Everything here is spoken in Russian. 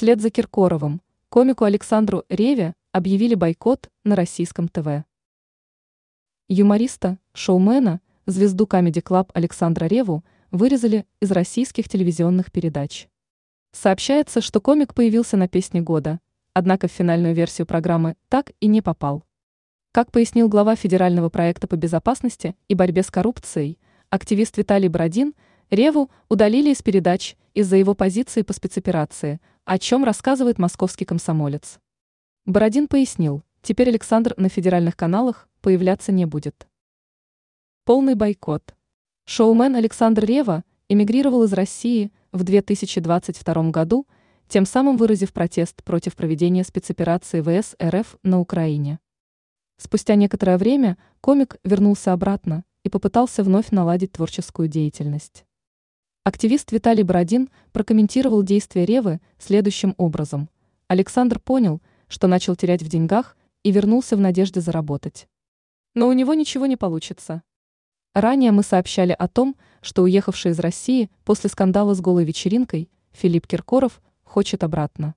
Вслед за Киркоровым комику Александру Реве объявили бойкот на российском ТВ. Юмориста, шоумена, звезду Comedy Club Александра Реву вырезали из российских телевизионных передач. Сообщается, что комик появился на «Песне года», однако в финальную версию программы так и не попал. Как пояснил глава федерального проекта по безопасности и борьбе с коррупцией, активист Виталий Бродин, Реву удалили из передач из-за его позиции по спецоперации, о чем рассказывает московский комсомолец. Бородин пояснил, теперь Александр на федеральных каналах появляться не будет. Полный бойкот. Шоумен Александр Рева эмигрировал из России в 2022 году, тем самым выразив протест против проведения спецоперации ВС РФ на Украине. Спустя некоторое время комик вернулся обратно и попытался вновь наладить творческую деятельность. Активист Виталий Бородин прокомментировал действия Ревы следующим образом. Александр понял, что начал терять в деньгах и вернулся в надежде заработать. Но у него ничего не получится. Ранее мы сообщали о том, что уехавший из России после скандала с голой вечеринкой Филипп Киркоров хочет обратно.